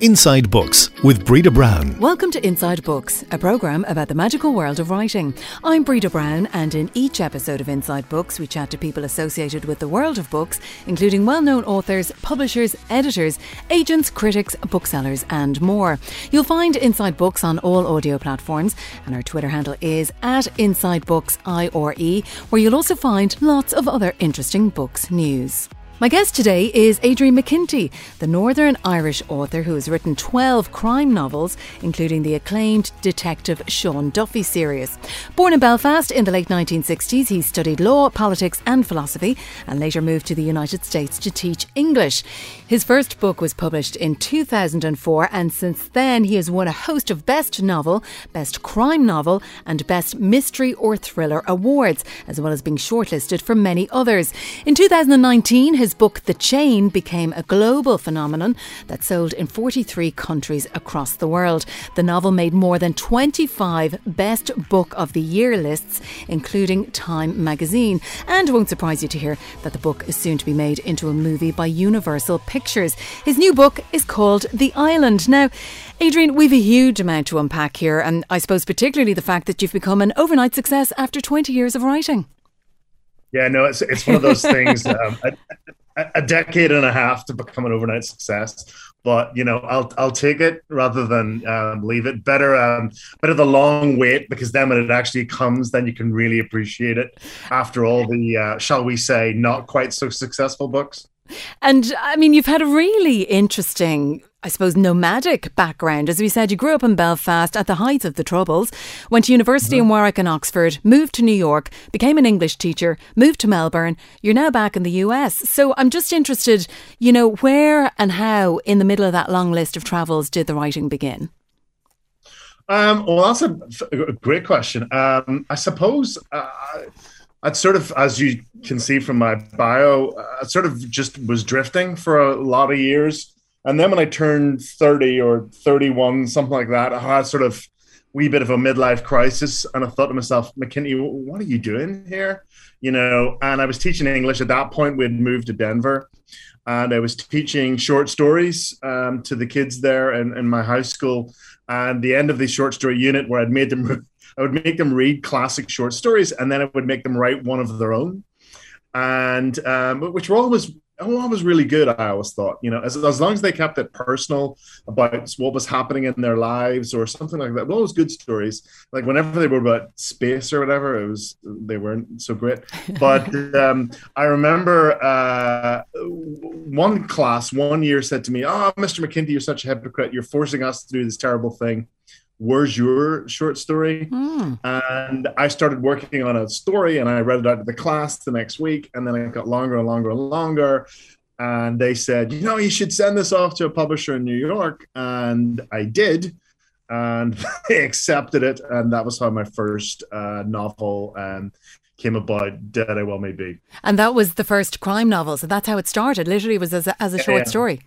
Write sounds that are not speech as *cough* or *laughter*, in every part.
Inside Books with Breda Brown. Welcome to Inside Books, a programme about the magical world of writing. I'm Breda Brown, and in each episode of Inside Books, we chat to people associated with the world of books, including well known authors, publishers, editors, agents, critics, booksellers, and more. You'll find Inside Books on all audio platforms, and our Twitter handle is at Inside Books IRE, where you'll also find lots of other interesting books news. My guest today is Adrian McKinty, the Northern Irish author who has written 12 crime novels, including the acclaimed detective Sean Duffy series. Born in Belfast in the late 1960s, he studied law, politics, and philosophy, and later moved to the United States to teach English. His first book was published in 2004, and since then he has won a host of Best Novel, Best Crime Novel, and Best Mystery or Thriller awards, as well as being shortlisted for many others. In 2019, his book The Chain became a global phenomenon that sold in 43 countries across the world. The novel made more than 25 Best Book of the Year lists, including Time magazine. And won't surprise you to hear that the book is soon to be made into a movie by Universal Pictures. His new book is called The Island. Now, Adrian, we've a huge amount to unpack here, and I suppose particularly the fact that you've become an overnight success after 20 years of writing. Yeah, no, it's it's one of those things. *laughs* Um, a decade and a half to become an overnight success. But you know, I'll I'll take it rather than um, leave it. Better um, better the long wait because then when it actually comes, then you can really appreciate it. After all the uh, shall we say not quite so successful books. And I mean, you've had a really interesting I suppose, nomadic background. As we said, you grew up in Belfast at the height of the Troubles, went to university mm-hmm. in Warwick and Oxford, moved to New York, became an English teacher, moved to Melbourne. You're now back in the US. So I'm just interested, you know, where and how in the middle of that long list of travels did the writing begin? Um, well, that's a, a great question. Um, I suppose. Uh, I'd sort of, as you can see from my bio, I sort of just was drifting for a lot of years. And then when I turned 30 or 31, something like that, I had sort of wee bit of a midlife crisis. And I thought to myself, McKinty, what are you doing here? You know, and I was teaching English at that point. We'd moved to Denver and I was teaching short stories um, to the kids there in, in my high school. And the end of the short story unit where I'd made them, *laughs* I would make them read classic short stories and then I would make them write one of their own and um, which were always oh, was really good. I always thought, you know, as, as long as they kept it personal about what was happening in their lives or something like that. Well, was good stories. Like whenever they were about space or whatever, it was they weren't so great. *laughs* But um, I remember uh, one class one year said to me, "Oh, Mr. McKinty, you're such a hypocrite. You're forcing us to do this terrible thing." Where's your short story? Mm. And I started working on a story and I read it out to the class the next week. And then it got longer and longer and longer. And they said, you know, you should send this off to a publisher in New York. And I did. And *laughs* they accepted it. And that was how my first uh, novel um, came about, Dead I Well May Be. And that was the first crime novel. So that's how it started. Literally was as a, as a short yeah. story.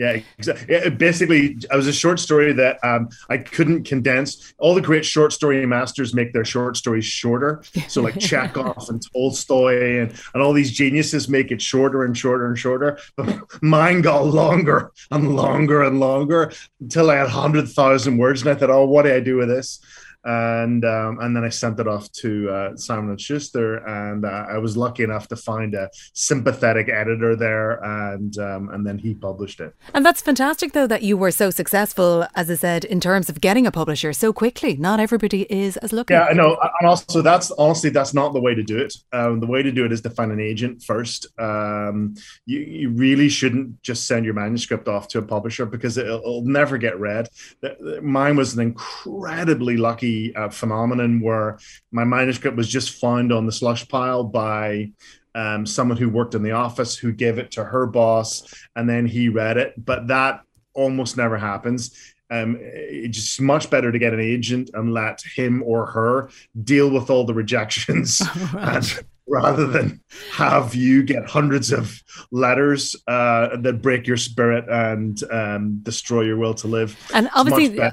Yeah, exactly. Basically, it was a short story that um, I couldn't condense. All the great short story masters make their short stories shorter. So, like *laughs* Chekhov and Tolstoy and, and all these geniuses make it shorter and shorter and shorter. But mine got longer and longer and longer until I had 100,000 words. And I thought, oh, what do I do with this? And um, and then I sent it off to uh, Simon and Schuster, and uh, I was lucky enough to find a sympathetic editor there, and um, and then he published it. And that's fantastic, though, that you were so successful, as I said, in terms of getting a publisher so quickly. Not everybody is as lucky. Yeah, I know, and also that's honestly that's not the way to do it. Um, the way to do it is to find an agent first. Um, you you really shouldn't just send your manuscript off to a publisher because it'll, it'll never get read. Mine was an incredibly lucky uh, phenomenon where my manuscript was just found on the slush pile by um, someone who worked in the office who gave it to her boss and then he read it. But that almost never happens. Um, it's just much better to get an agent and let him or her deal with all the rejections *laughs* and rather than have you get hundreds of letters uh, that break your spirit and um, destroy your will to live. And obviously, uh,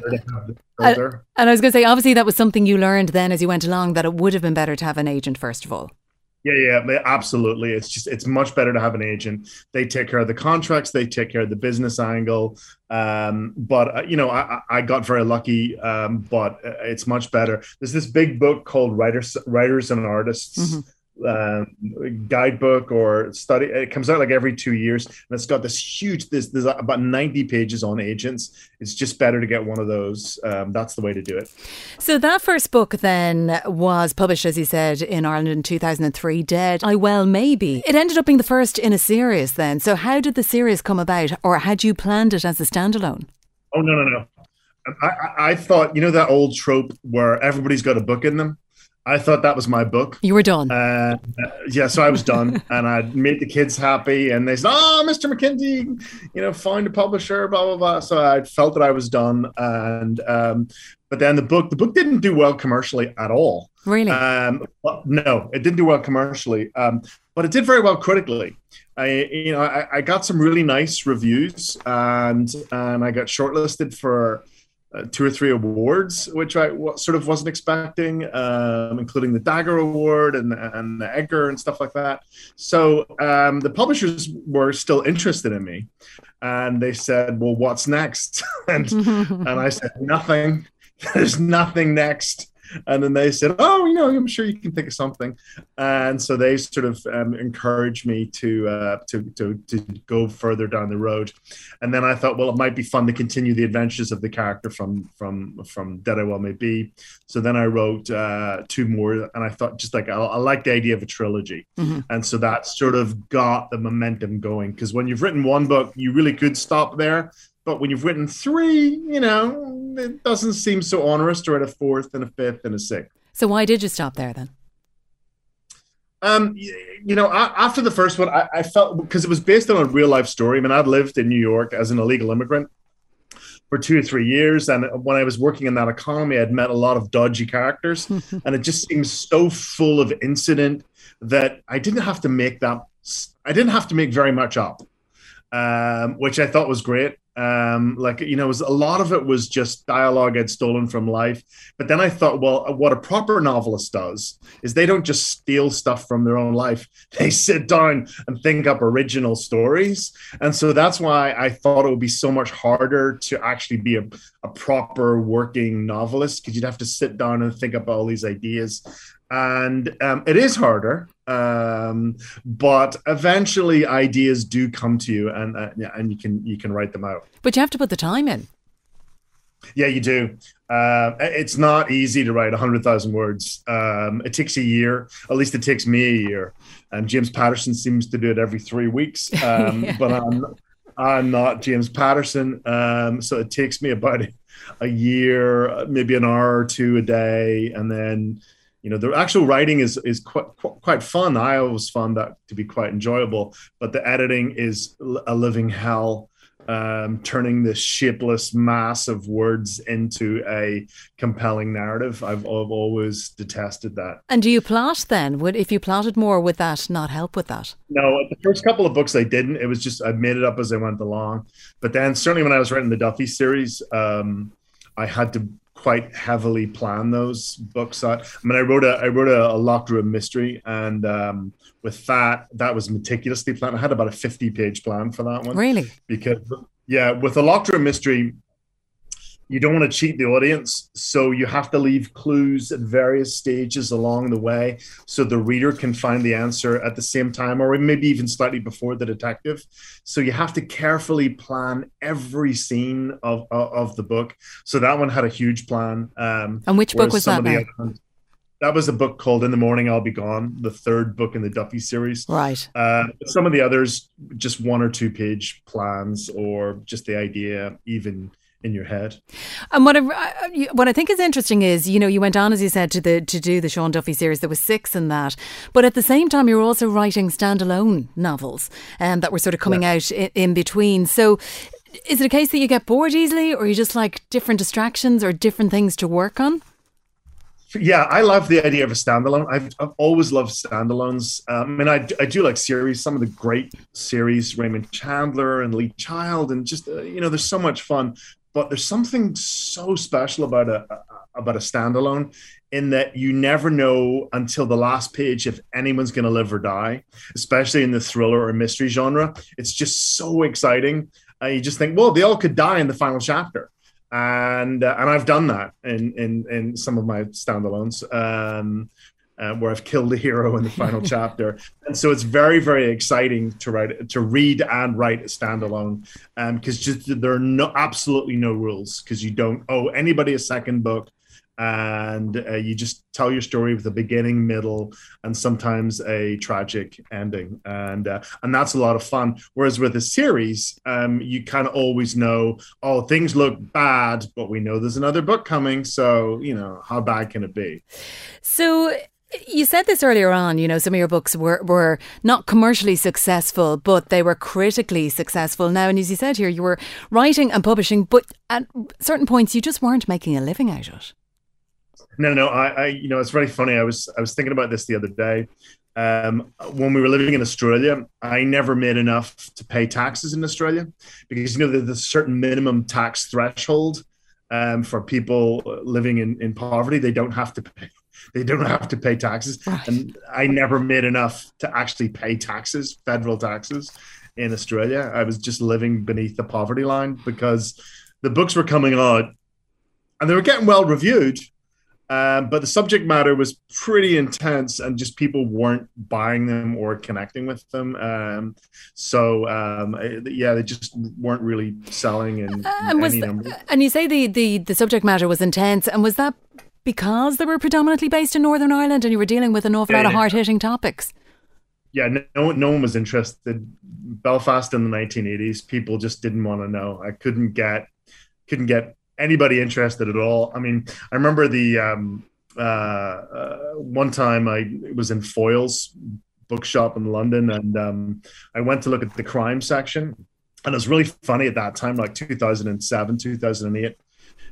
and I was going to say, obviously, that was something you learned then as you went along that it would have been better to have an agent first of all. Yeah, yeah, absolutely. It's just it's much better to have an agent. They take care of the contracts, they take care of the business angle. Um, but uh, you know, I, I got very lucky. Um, but uh, it's much better. There's this big book called Writers, Writers and Artists. Mm-hmm uh, guidebook or study. It comes out like every two years, and it's got this huge. This there's about ninety pages on agents. It's just better to get one of those. Um, that's the way to do it. So that first book then was published, as you said, in Ireland in two thousand and three. Dead, I well may be. It ended up being the first in a series. Then, so how did the series come about, or had you planned it as a standalone? Oh no, no, no. I, I thought you know that old trope where everybody's got a book in them. I thought that was my book. You were done. Uh, yeah, so I was done, *laughs* and I made the kids happy, and they said, "Oh, Mr. McKinty, you know, find a publisher." Blah blah blah. So I felt that I was done, and um, but then the book, the book didn't do well commercially at all. Really? Um, no, it didn't do well commercially, um, but it did very well critically. I, you know, I, I got some really nice reviews, and and I got shortlisted for uh, two or three awards, which I w- sort of wasn't expecting, um, including the Dagger Award and, and the Edgar and stuff like that. So um, the publishers were still interested in me, and they said, "Well, what's next?" *laughs* and *laughs* and I said, "Nothing. There's nothing next." And then they said, "Oh, you know, I'm sure you can think of something," and so they sort of um, encouraged me to, uh, to to to go further down the road. And then I thought, well, it might be fun to continue the adventures of the character from from from Dead I Well May Be. So then I wrote uh, two more, and I thought just like I, I like the idea of a trilogy, mm-hmm. and so that sort of got the momentum going. Because when you've written one book, you really could stop there, but when you've written three, you know, it doesn't seem so onerous to write a fourth and a fifth and a sixth. So why did you stop there then? Um, you know, after the first one, I, I felt because it was based on a real life story. I mean, I'd lived in New York as an illegal immigrant for two or three years, and when I was working in that economy, I'd met a lot of dodgy characters, *laughs* and it just seemed so full of incident that I didn't have to make that. I didn't have to make very much up, um, which I thought was great. Um, like you know, was a lot of it was just dialogue I'd stolen from life. But then I thought, well, what a proper novelist does is they don't just steal stuff from their own life; *laughs* they sit down and think up original stories. And so that's why I thought it would be so much harder to actually be a, a proper working novelist because you'd have to sit down and think up all these ideas and um, it is harder um, but eventually ideas do come to you and uh, and you can you can write them out. But you have to put the time in. Yeah you do. Uh, it's not easy to write 100000 words. Um, it takes a year. At least it takes me a year. And james patterson seems to do it every three weeks. *laughs* Um, yeah. but i'm i'm not james patterson. Um, so it takes me about a year maybe an hour or two a day. And then you know the actual writing is is quite quite fun. I always found that to be quite enjoyable but the editing is a living hell um, turning this shapeless mass of words into a compelling narrative. I've, I've always detested that. And do you plot then? Would if you plotted more would that not help with that? No the first couple of books i didn't. It was just i made it up as i went along. But then certainly when i was writing the duffy series um, i had to quite heavily plan those books out. I mean, I wrote a I wrote a, a locked room mystery, and um, with that, that was meticulously planned. I had about a fifty page plan for that one. Really? Because yeah, with a locked room mystery, you don't want to cheat the audience so you have to leave clues at various stages along the way so the reader can find the answer at the same time or maybe even slightly before the detective so you have to carefully plan every scene of of, of the book so that one had a huge plan um, and which book was that ones, that was a book called In the Morning I'll Be Gone, the third book in the Duffy series. Right. Uh, some of the others, just one or two page plans, or just the idea, even in your head. And what I, what I think is interesting is, you know, you went on as you said to the to do the Sean Duffy series. There was six in that, but at the same time, you were also writing standalone novels, um, that were sort of coming yeah. out in, in between. So, is it a case that you get bored easily, or you just like different distractions or different things to work on? yeah, I love the idea of a standalone. I've, I've always loved standalones. Um, I mean, I, I do like series. Some of the great series, Raymond Chandler and Lee Child, and just uh, you know, there's so much fun but there's something so special about a, a about a standalone in that you never know until the last page if anyone's going to live or die, especially in the thriller or mystery genre. It's just so exciting. Uh, you just think, well, they all could die in the final chapter, and uh, and I've done that in in in some of my standalones. Um, uh, where I've killed the hero in the final *laughs* chapter, and so it's very, very exciting to write, to read and write a standalone, because um, just there are no absolutely no rules because you don't owe anybody a second book and uh, you just tell your story with a beginning, middle, and sometimes a tragic ending, and uh, and that's a lot of fun. Whereas with a series, um, you kind of always know, oh, things look bad, but we know there's another book coming, so you know how bad can it be? So. You said this earlier on, you know, some of your books were, were not commercially successful, but they were critically successful. Now, and as you said here, you were writing and publishing, but at certain points you just weren't making a living out of it. No, no, I, I, you know, it's very funny. I was, I was thinking about this the other day. Um, when we were living in Australia, I never made enough to pay taxes in Australia because you know there's a certain minimum tax threshold um, for people living in, in poverty. They don't have to pay. They don't have to pay taxes, right. and I never made enough to actually pay taxes, federal taxes, in Australia. I was just living beneath the poverty line because the books were coming out, and they were getting well reviewed um, but the subject matter was pretty intense, and just people weren't buying them or connecting with them. Um, so um, yeah, they just weren't really selling. In, uh, and was and you say the, the the subject matter was intense, and was that because they were predominantly based in Northern Ireland, and you were dealing with an awful yeah, lot of hard hitting topics? Yeah, no, no one was interested. Belfast in the 1980s, people just didn't want to know. I couldn't get couldn't get anybody interested at all. I mean, I remember the um, uh, uh, one time I was in Foyles bookshop in London, and um, I went to look at the crime section, and it was really funny at that time, like 2007, 2008.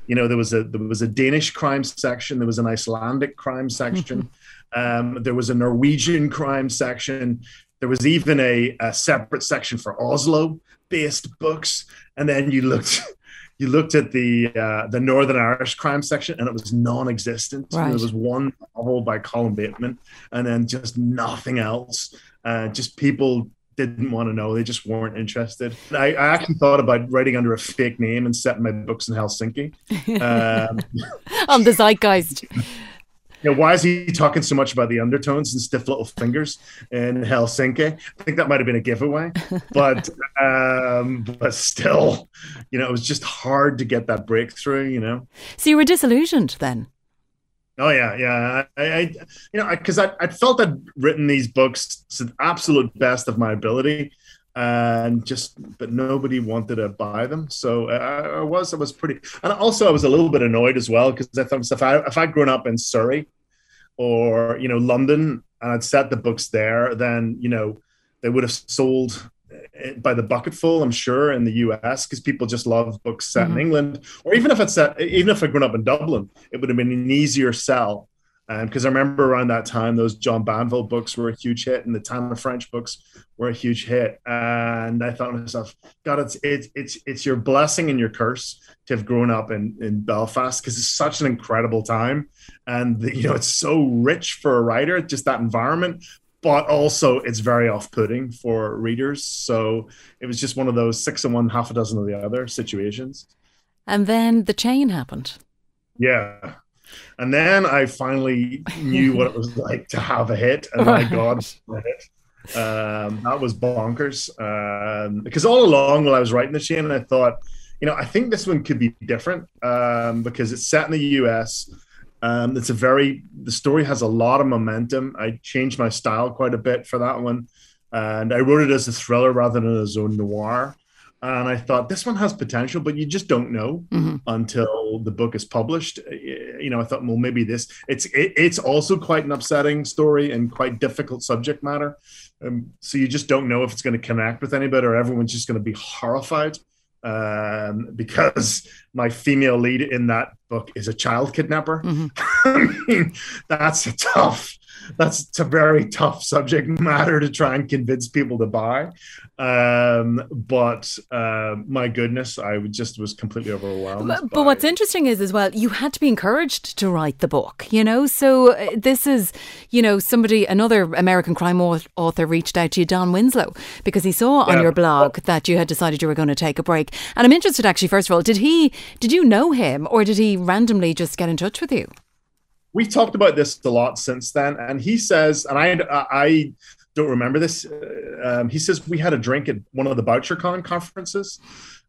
You know, there was a there was a Danish crime section, there was an Icelandic crime section, um, there was a Norwegian crime section, there was even a, a separate section for Oslo based books, and then you looked *laughs* you looked at the uh, the Northern Irish crime section and it was non-existent. Right. There was one novel by Colin Bateman, and then just nothing else. Uh, just people didn't want to know; they just weren't interested. I, I, actually thought about writing under a fake name and setting my books in Helsinki. Um, *laughs* On the zeitgeist. you know, why is he talking so much about the undertones and stiff little fingers in Helsinki? I think that might have been a giveaway, but *laughs* um, but still, you know, it was just hard to get that breakthrough. You know, so you were disillusioned then. Oh yeah, yeah. I, I you know, because I, I, I felt I'd written these books to the absolute best of my ability, and just but nobody wanted to buy them. So I, I was I was pretty, and also I was a little bit annoyed as well because I thought if I if I'd grown up in Surrey or you know London and I'd set the books there, then you know they would have sold by the bucketful, I'm sure, in the US because people just love books set mm-hmm. in England. Or even if it's set, even if I'd grown up in Dublin, it would have been an easier sell. Because um, I remember around that time, those John Banville books were a huge hit, and the Tana French books were a huge hit. And I thought to myself, God, it's it's it's it's your blessing and your curse to have grown up in in Belfast because it's such an incredible time, and the, you know it's so rich for a writer, just that environment. But also, it's very off-putting for readers. So it was just one of those six and one, half a dozen of the other situations. And then the chain happened. Yeah, and then I finally knew what it was *laughs* like to have a hit, and my God, hit. Um, that was bonkers. Um, because all along while I was writing the chain, I thought you know, I think this one could be different um, because it's set in the US. Um, it's a very the story has a lot of momentum. I changed my style quite a bit for that one, and I wrote it as a thriller rather than as a noir. And I thought this one has potential, but you just don't know mm-hmm. until the book is published. You know, I thought, well, maybe this. It's it, it's also quite an upsetting story and quite difficult subject matter. Um, so you just don't know if it's going to connect with anybody or everyone's just going to be horrified um, because my female lead in that book is a child kidnapper. Mm-hmm. I *laughs* mean, that's a tough, that's a very tough subject matter to try and convince people to buy. Um, but uh, my goodness, I just was completely overwhelmed. But, but, what's interesting is as well, you had to be encouraged to write the book. You know, so uh, this is, you know, somebody, another American crime author reached out to you, Don Winslow, because he saw on yeah. your blog that you had decided you were going to take a break. And I'm interested, actually, first of all, did he, did you know him, or did he randomly just get in touch with you? We talked about this a lot since then, and he says, and I I don't remember this. Uh, um, he says we had a drink at one of the BoucherCon conferences.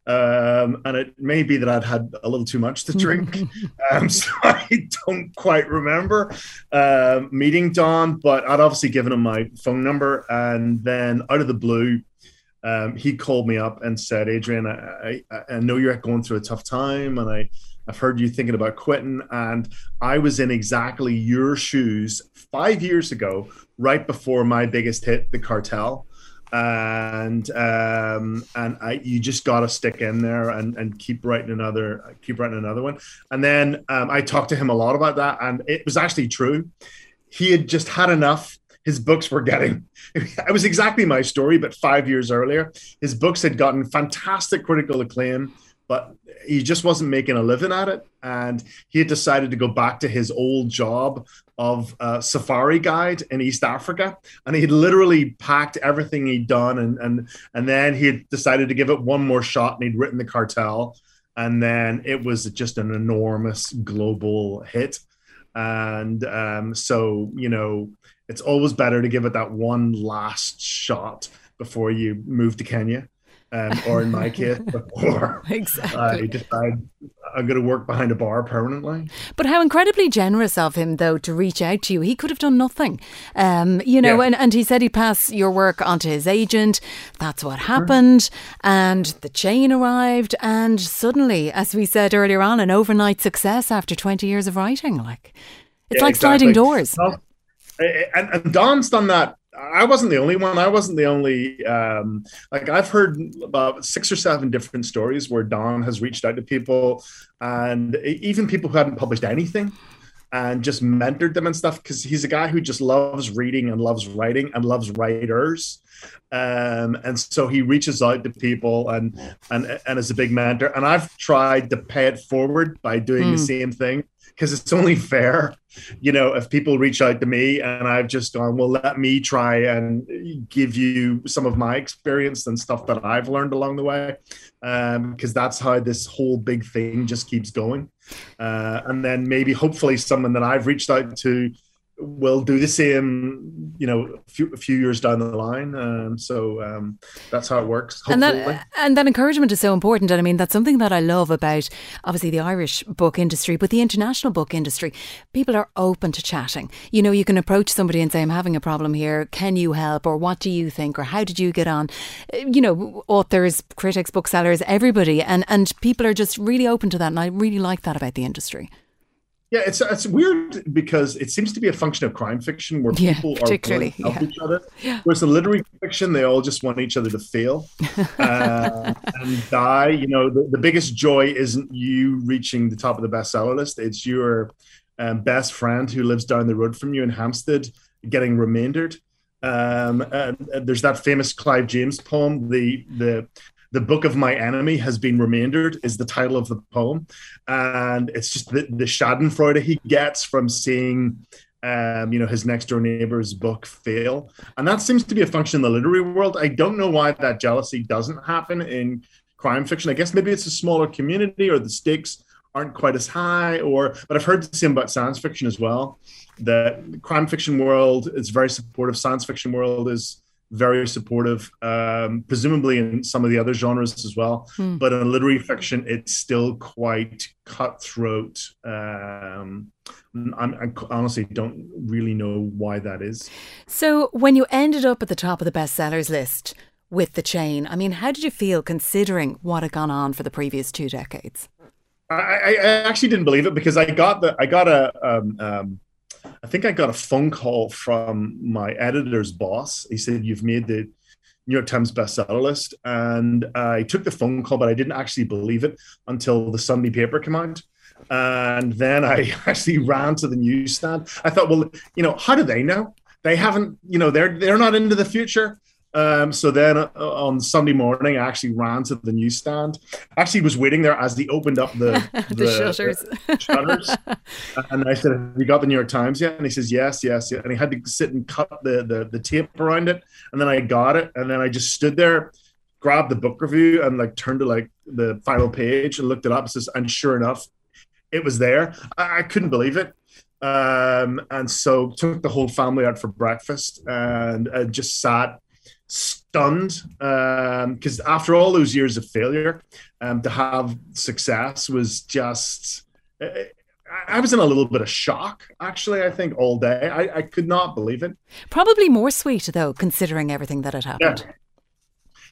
Um, and it may be that I'd had a little too much to drink, *laughs* um, *laughs* so I don't quite remember uh, meeting Don. But I'd obviously given him my phone number, and then out of the blue, um, he called me up and said, "Adrian, I, I, I know you're going through a tough time, and I I've heard you thinking about quitting. And I was in exactly your shoes five years ago, right before my biggest hit, The Cartel. And um, and I, you just got to stick in there and, and keep writing another, keep writing another one. And then um, I talked to him a lot about that, and it was actually true. He had just had enough his books were getting *laughs* it was exactly my story but five years earlier his books had gotten fantastic critical acclaim but he just wasn't making a living at it. And he had decided to go back to his old job of a safari guide in East Africa. And he'd literally packed everything he'd done. And, and, and then he had decided to give it one more shot and he'd written The Cartel. And then it was just an enormous global hit. And um, so, you know, it's always better to give it that one last shot before you move to Kenya um, or in my *laughs* case, before *laughs* exactly. I decide I'm going to work behind a bar permanently. But how incredibly generous of him, though, to reach out to you. He could have done nothing, um, you know. Yeah. And, and he said he'd pass your work onto his agent. That's what happened, sure. and the chain arrived, and suddenly, as we said earlier on, an overnight success after 20 years of writing. Like it's yeah, like exactly. sliding doors. Well, and, and Don's done that I wasn't the only one. I wasn't the only. Um, like I've heard about six or seven different stories where Don has reached out to people, and even people who hadn't published anything, and just mentored them and stuff. Because he's a guy who just loves reading and loves writing and loves writers, um, and so he reaches out to people and and and is a big mentor. And I've tried to pay it forward by doing mm. the hmm. same thing because it's only fair, you know, if people reach out to me and I've just gone, well, let me try and give you some of my experience and stuff that I've learned along the way, because um, that's how this whole big thing just keeps going. Uh, and then maybe hopefully someone that I've reached out to will do the same, you know, a few, a few years down the line. Um, so um, that's how it works. Hopefully. And that and that encouragement is so important. And I mean, that's something that I love about obviously the Irish book industry, but the international book industry. People are open to chatting. You know, you can approach somebody and say, "I'm having a problem here. Can you help?" Or "What do you think?" Or "How did you get on?" You know, authors, critics, booksellers, everybody, and and people are just really open to that. And I really like that about the industry. Yeah, it's it's weird because it seems to be a function of crime fiction where yeah, people are going to help yeah. each other. Yeah. Whereas in literary fiction, they all just want each other to fail *laughs* uh, and die. You know, the, the biggest joy isn't you reaching the top of the bestseller list; it's your um, best friend who lives down the road from you in Hampstead getting remaindered. Um, there's that famous Clive James poem, the the the book of my enemy has been remaindered is the title of the poem. And it's just the, the schadenfreude he gets from seeing um, you know his next door neighbor's book fail. And that seems to be a function in the literary world. I don't know why that jealousy doesn't happen in crime fiction. I guess maybe it's a smaller community or the stakes aren't quite as high or but i've heard the same about science fiction as well the crime fiction world is very supportive. Science fiction world is very supportive, um, presumably in some of the other genres as well. Hmm. But in literary fiction, it's still quite cutthroat. Um, I'm, I honestly don't really know why that is. So, when you ended up at the top of the bestsellers list with The Chain, I mean, how did you feel considering what had gone on for the previous two decades? I, I actually didn't believe it because I got the I got a um, um, I think I got a phone call from my editor's boss. He said, You've made the New York Times bestseller list. And I took the phone call, but I didn't actually believe it until the Sunday paper came out. And then I *laughs* actually ran to the newsstand. I thought, well, you know, how do they know? They haven't, you know, they're they're not into the future. Um, so then uh, on Sunday morning, I actually ran to the newsstand. Actually, was waiting there as they opened up the, *laughs* the, the shutters. The shutters. *laughs* and I said, "Have you got the New York Times yet?" And he says, "Yes, yes, yes." And he had to sit and cut the, the the tape around it. And then I got it, and then I just stood there, grabbed the book review, and like turned to like the final page and looked it up. And says, and sure enough, it was there. I, I couldn't believe it. Um, and so took the whole family out for breakfast and uh, just sat stunned because um, after all those years of failure, um, to have success was just. Uh, I was in a little bit of shock, actually. I think all day, I, I could not believe it. Probably more sweet though, considering everything that had happened. Yeah.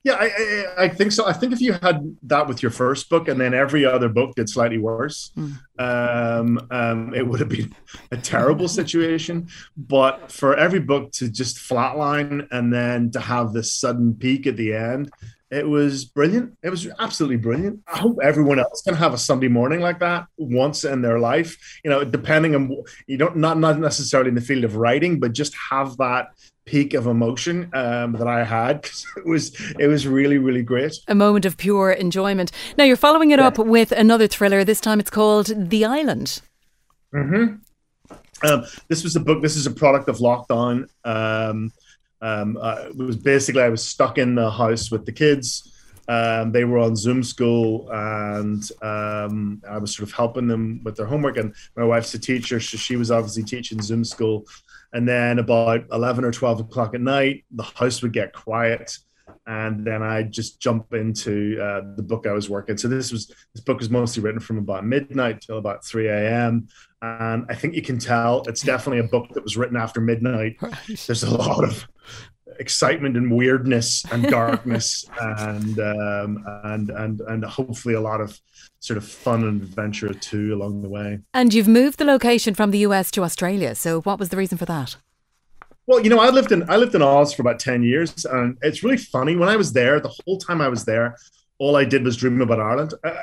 Yeah, I, I, I, think so. I think if you had that with your first book and then every other book did slightly worse, mm. um, um, it would have been a terrible *laughs* situation. But for every book to just flatline and then to have this sudden peak at the end, it was brilliant. It was absolutely brilliant. I hope everyone else can have a Sunday morning like that once in their life. You know, depending on you don't not not necessarily in the field of writing, but just have that peak of emotion um, that I had because *laughs* it was it was really really great. A moment of pure enjoyment. Now you're following it yeah. up with another thriller. This time it's called The Island. Hmm. Um, this was a book. This is a product of lockdown. Um, um, it was basically I was stuck in the house with the kids. Um, they were on Zoom school, and um, I was sort of helping them with their homework. And my wife's a teacher, so she was obviously teaching Zoom school. And then about 11 or 12 o'clock at night, the house would get quiet. And then I just jump into uh, the book I was working. So this was this book was mostly written from about midnight till about 3 a.m. And I think you can tell it's definitely a book that was written after midnight. *laughs* Right. There's a lot of excitement and weirdness and *laughs* darkness and um, and and and hopefully a lot of sort of fun and adventure too along the way. And you've moved the location from the US to Australia. So what was the reason for that? Well, you know, I lived in I lived in Oz for about ten years, and it's really funny. When I was there, the whole time I was there, all I did was dream about Ireland. Uh,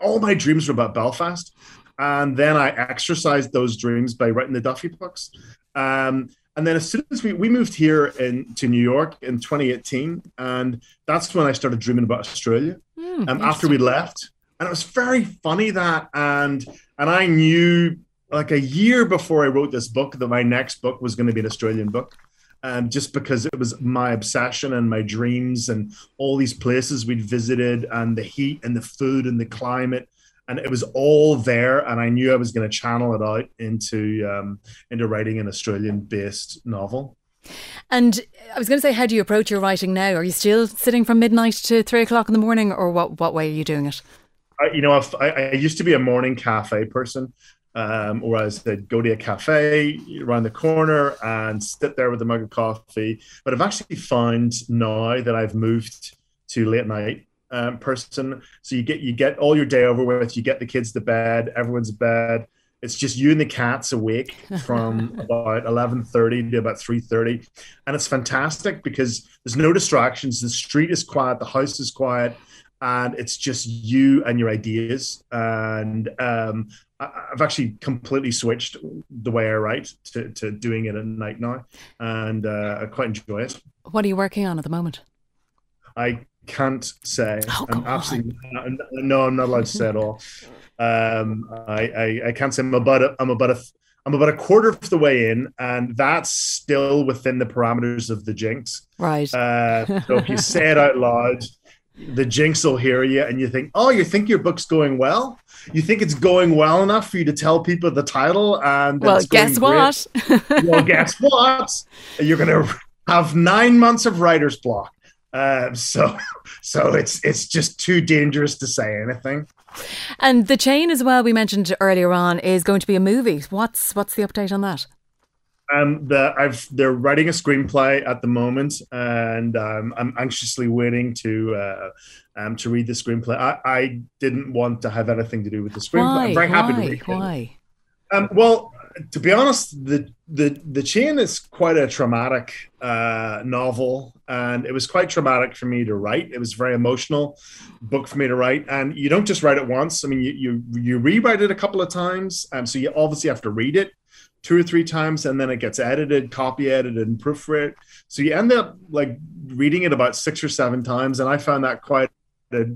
all my dreams were about Belfast, and then I exercised those dreams by writing the Duffy books. Um, and then as soon as we, we moved here in to New York in 2018, and that's when I started dreaming about Australia. Mm, um, after we left, and it was very funny that and and I knew like a year before I wrote this book that my next book was going to be an Australian book. Um, just because it was my obsession and my dreams and all these places we'd visited and the heat and the food and the climate and it was all there and i knew i was going to channel it out into um, into writing an australian based novel and I was going to say, how do you approach your writing now? Are you still sitting from midnight to three o'clock in the morning, or what? What way are you doing it? I, you know, I, I used to be a morning cafe person, um, whereas I'd go to a cafe around the corner and sit there with a mug of coffee. But I've actually found now that I've moved to late night um, person. So you get you get all your day over with. You get the kids to bed. Everyone's bed. It's just you and the cats awake from *laughs* about eleven thirty to about three thirty, and it's fantastic because there's no distractions. The street is quiet. The house is quiet. And it's just you and your ideas. And um, I've actually completely switched the way I write to, to doing it at night now, and uh, I quite enjoy it. What are you working on at the moment? I can't say. Oh, I'm absolutely no, I'm not allowed to say at all. Um, I, I, I can't say I'm about a, I'm about a I'm about a quarter of the way in, and that's still within the parameters of the jinx. Right. Uh, so if you say it out loud, the jinx will hear you, and you think, "Oh, you think your book's going well? You think it's going well enough for you to tell people the title?" And well, guess what? *laughs* well, guess what? You're gonna have nine months of writer's block. Uh, so, *laughs* so it's it's just too dangerous to say anything. And the chain as well we mentioned earlier on is going to be a movie. What's what's the update on that? Um, the I've they're writing a screenplay at the moment, and um, I'm anxiously waiting to uh, um, to read the screenplay. I, I didn't want to have anything to do with the screenplay. Why? I'm very happy Why? to read it. Why? Um, well, to be honest, the the the chain is quite a traumatic uh, novel, and it was quite traumatic for me to write. It was a very emotional book for me to write, and you don't just write it once. I mean, you you you rewrite it a couple of times, and so you obviously have to read it two or three times, and then it gets edited, copy edited, and proofread. So you end up like reading it about six or seven times, and I found that quite a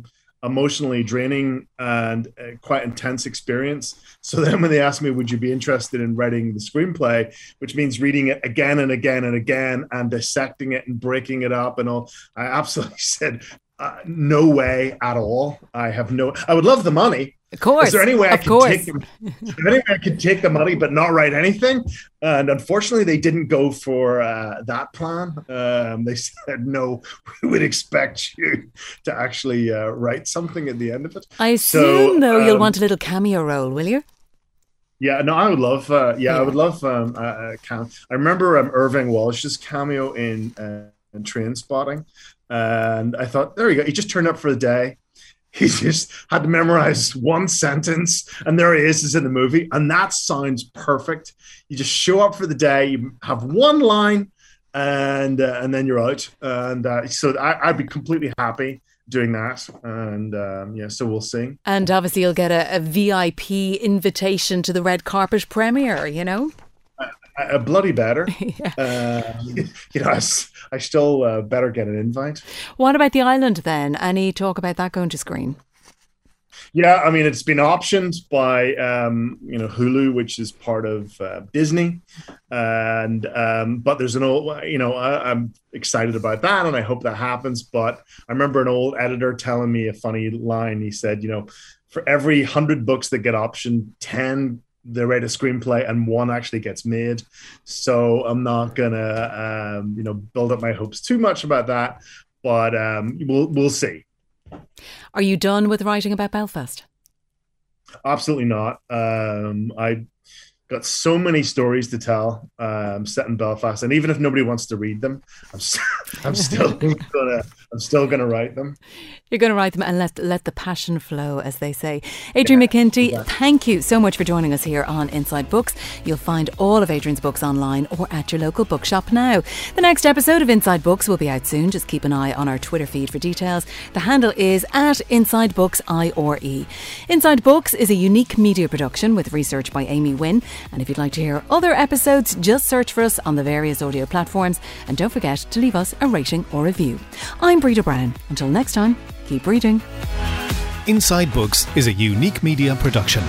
emotionally draining and quite intense experience. So then when they asked me, would you be interested in writing the screenplay, which means reading it again and again and again and dissecting it and breaking it up and all, I absolutely *laughs* said, uh, no way at all. I have no, I would love the money. Of course. Is there any way I could take the, any way I could take the money but not write anything? And unfortunately, they didn't go for uh, that plan. Um, they *laughs* said no. We would expect you to actually uh, write something at the end of it. I assume, so, though, um, you'll want a little cameo role, will you? Yeah, no, I would love. Uh, yeah, yeah, I would love. Um, uh, cam- I remember um, Irvine Welsh's cameo in, uh, in Trainspotting, and I thought, there you go. He just turned up for the day *laughs* he just had to memorize one sentence and there he is is in the movie and that sounds perfect. You just show up for the day you have one line and uh, and then you're out. And uh, so I, would be completely happy doing that and um, yeah so we'll see. And obviously you'll get a, a vip invitation to the red carpet premiere you know a, bloody better *laughs* yeah. uh, you know I, I still uh, better get an invite. What about the island then? Any talk about that going to screen? Yeah, I mean it's been optioned by um, you know Hulu, which is part of uh, Disney, and um, but there's an old you know I, am excited about that, and I hope that happens. But I remember an old editor telling me a funny line. He said, you know, for every hundred books that get optioned, ten they write a screenplay and one actually gets made. So I'm not gonna um, you know build up my hopes too much about that, but um, we'll we'll see. Are you done with writing about Belfast? Absolutely not. Um, I got so many stories to tell um, set in Belfast, and even if nobody wants to read them, I'm, st- *laughs* I'm still *laughs* gonna I'm still gonna write them. You're going to write them and let let the passion flow, as they say. Adrian yeah, McKinty, exactly. thank you so much for joining us here on Inside Books. You'll find all of Adrian's books online or at your local bookshop now. The next episode of Inside Books will be out soon. Just keep an eye on our Twitter feed for details. The handle is at Inside Books IRE. Inside Books is a unique media production with research by Amy Wynn. And if you'd like to hear other episodes, just search for us on the various audio platforms. And don't forget to leave us a rating or review. I'm Breda Brown. Until next time, keep reading. Inside Books is a unique media production.